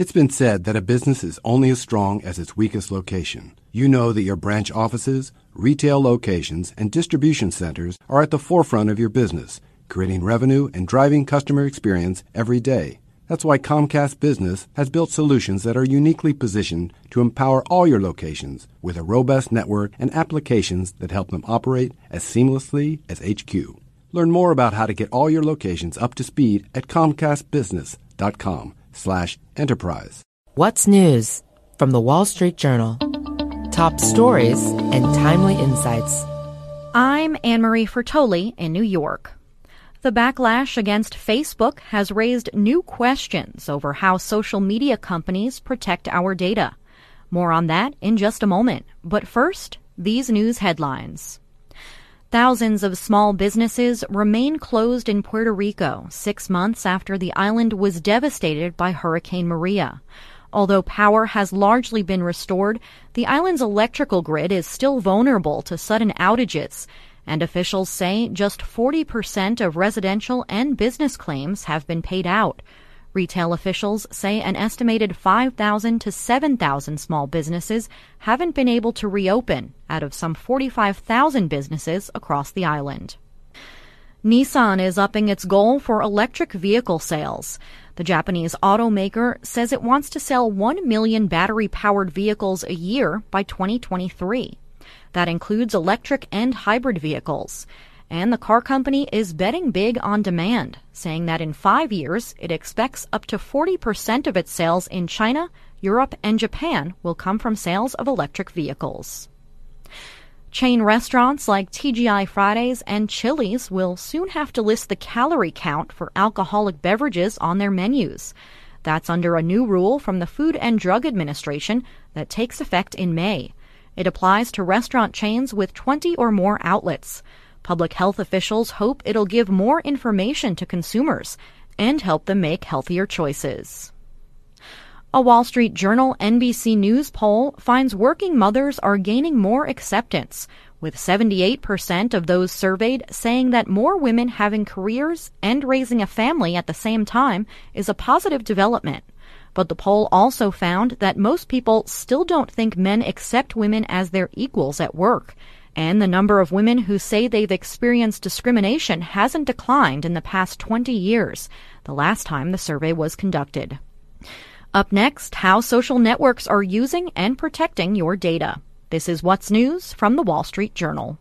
It's been said that a business is only as strong as its weakest location. You know that your branch offices, retail locations, and distribution centers are at the forefront of your business, creating revenue and driving customer experience every day. That's why Comcast Business has built solutions that are uniquely positioned to empower all your locations with a robust network and applications that help them operate as seamlessly as HQ. Learn more about how to get all your locations up to speed at comcastbusiness.com slash enterprise. What's news from the Wall Street Journal? Top stories and timely insights. I'm Anne Marie Fertoli in New York. The backlash against Facebook has raised new questions over how social media companies protect our data. More on that in just a moment. But first, these news headlines. Thousands of small businesses remain closed in Puerto Rico six months after the island was devastated by Hurricane Maria. Although power has largely been restored, the island's electrical grid is still vulnerable to sudden outages, and officials say just 40% of residential and business claims have been paid out. Retail officials say an estimated 5,000 to 7,000 small businesses haven't been able to reopen out of some 45,000 businesses across the island. Nissan is upping its goal for electric vehicle sales. The Japanese automaker says it wants to sell 1 million battery powered vehicles a year by 2023. That includes electric and hybrid vehicles. And the car company is betting big on demand, saying that in five years, it expects up to 40% of its sales in China, Europe, and Japan will come from sales of electric vehicles. Chain restaurants like TGI Fridays and Chili's will soon have to list the calorie count for alcoholic beverages on their menus. That's under a new rule from the Food and Drug Administration that takes effect in May. It applies to restaurant chains with 20 or more outlets. Public health officials hope it'll give more information to consumers and help them make healthier choices. A Wall Street Journal NBC News poll finds working mothers are gaining more acceptance, with 78% of those surveyed saying that more women having careers and raising a family at the same time is a positive development. But the poll also found that most people still don't think men accept women as their equals at work and the number of women who say they've experienced discrimination hasn't declined in the past 20 years, the last time the survey was conducted. Up next, how social networks are using and protecting your data. This is What's News from the Wall Street Journal.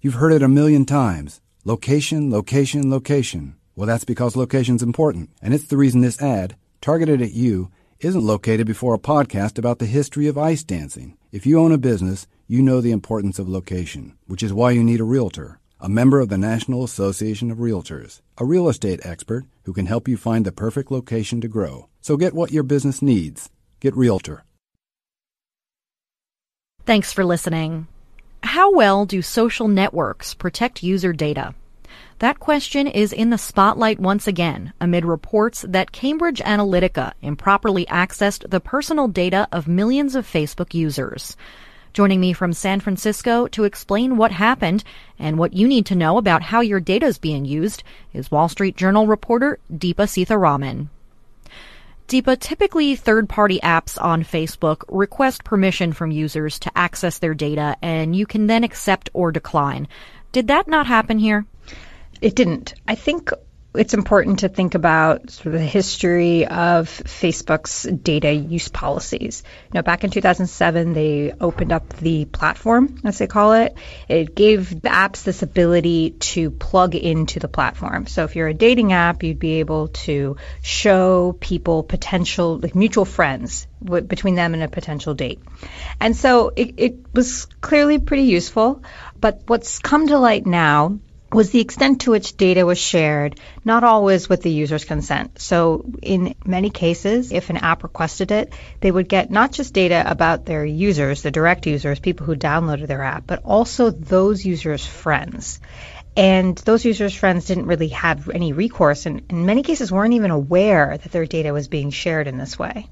You've heard it a million times. Location, location, location. Well, that's because location's important, and it's the reason this ad, targeted at you, isn't located before a podcast about the history of ice dancing. If you own a business, you know the importance of location, which is why you need a realtor, a member of the National Association of Realtors, a real estate expert who can help you find the perfect location to grow. So get what your business needs. Get Realtor. Thanks for listening. How well do social networks protect user data? That question is in the spotlight once again amid reports that Cambridge Analytica improperly accessed the personal data of millions of Facebook users. Joining me from San Francisco to explain what happened and what you need to know about how your data is being used is Wall Street Journal reporter Deepa Seetharaman. Deepa, typically third party apps on Facebook request permission from users to access their data and you can then accept or decline. Did that not happen here? It didn't. I think it's important to think about sort of the history of Facebook's data use policies. You know, back in 2007, they opened up the platform, as they call it. It gave the apps this ability to plug into the platform. So if you're a dating app, you'd be able to show people potential, like mutual friends w- between them and a potential date. And so it, it was clearly pretty useful. But what's come to light now was the extent to which data was shared, not always with the user's consent. So, in many cases, if an app requested it, they would get not just data about their users, the direct users, people who downloaded their app, but also those users' friends. And those users' friends didn't really have any recourse, and in many cases weren't even aware that their data was being shared in this way.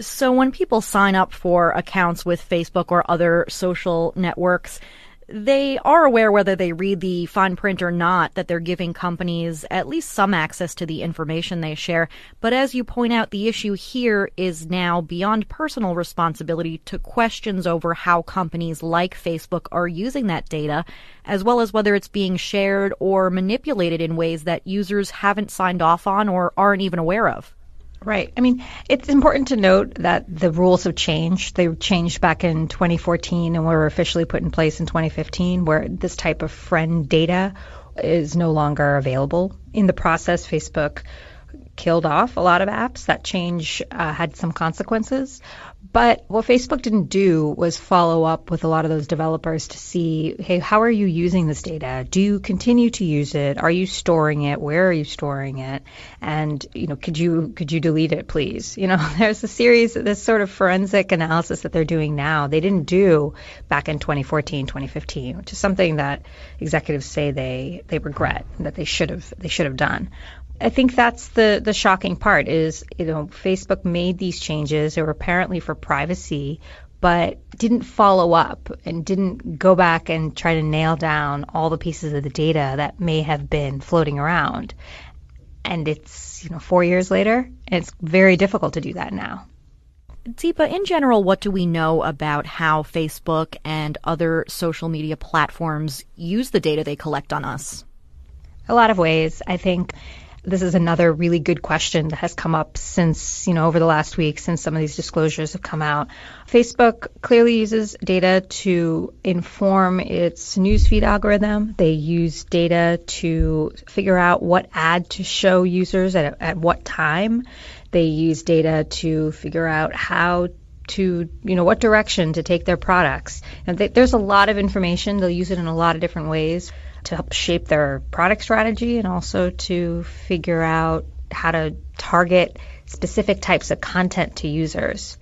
So, when people sign up for accounts with Facebook or other social networks, they are aware, whether they read the fine print or not, that they're giving companies at least some access to the information they share. But as you point out, the issue here is now beyond personal responsibility to questions over how companies like Facebook are using that data, as well as whether it's being shared or manipulated in ways that users haven't signed off on or aren't even aware of. Right. I mean, it's important to note that the rules have changed. They changed back in 2014 and were officially put in place in 2015, where this type of friend data is no longer available. In the process, Facebook killed off a lot of apps. That change uh, had some consequences. But what Facebook didn't do was follow up with a lot of those developers to see, hey, how are you using this data? Do you continue to use it? Are you storing it? Where are you storing it? And you know, could you could you delete it, please? You know, there's a series, of this sort of forensic analysis that they're doing now. They didn't do back in 2014, 2015, which is something that executives say they they regret that they should have they should have done. I think that's the the shocking part is you know Facebook made these changes. They were apparently for privacy, but didn't follow up and didn't go back and try to nail down all the pieces of the data that may have been floating around. And it's you know four years later, and it's very difficult to do that now. Deepa, in general, what do we know about how Facebook and other social media platforms use the data they collect on us? A lot of ways. I think this is another really good question that has come up since, you know, over the last week, since some of these disclosures have come out. Facebook clearly uses data to inform its newsfeed algorithm. They use data to figure out what ad to show users at, at what time. They use data to figure out how to you know what direction to take their products and they, there's a lot of information they'll use it in a lot of different ways to help shape their product strategy and also to figure out how to target specific types of content to users.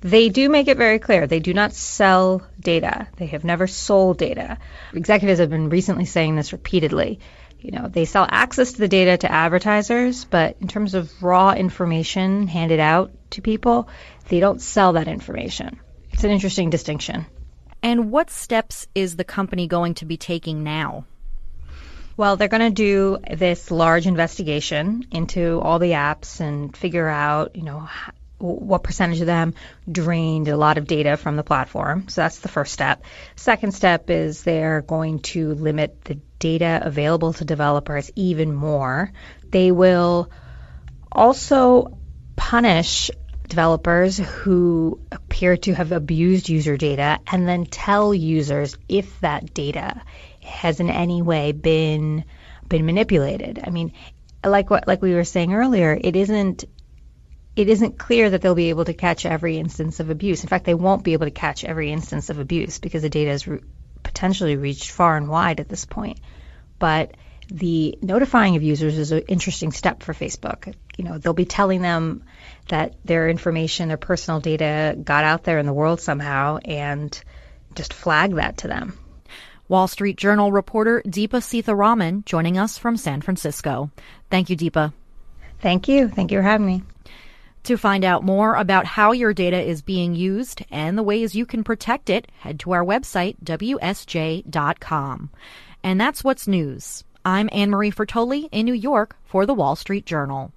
They do make it very clear they do not sell data. They have never sold data. Executives have been recently saying this repeatedly. You know, they sell access to the data to advertisers, but in terms of raw information handed out to people, they don't sell that information. It's an interesting distinction. And what steps is the company going to be taking now? Well, they're going to do this large investigation into all the apps and figure out, you know, what percentage of them drained a lot of data from the platform. So that's the first step. Second step is they're going to limit the data available to developers even more. They will also punish developers who appear to have abused user data and then tell users if that data has in any way been been manipulated. I mean, like what like we were saying earlier, it isn't it isn't clear that they'll be able to catch every instance of abuse. In fact, they won't be able to catch every instance of abuse because the data has re- potentially reached far and wide at this point. But the notifying of users is an interesting step for Facebook. You know, they'll be telling them that their information, their personal data got out there in the world somehow and just flag that to them. Wall Street Journal reporter Deepa Seetharaman joining us from San Francisco. Thank you, Deepa. Thank you. Thank you for having me. To find out more about how your data is being used and the ways you can protect it, head to our website, WSJ.com. And that's what's news. I'm Anne Marie Fertoli in New York for the Wall Street Journal.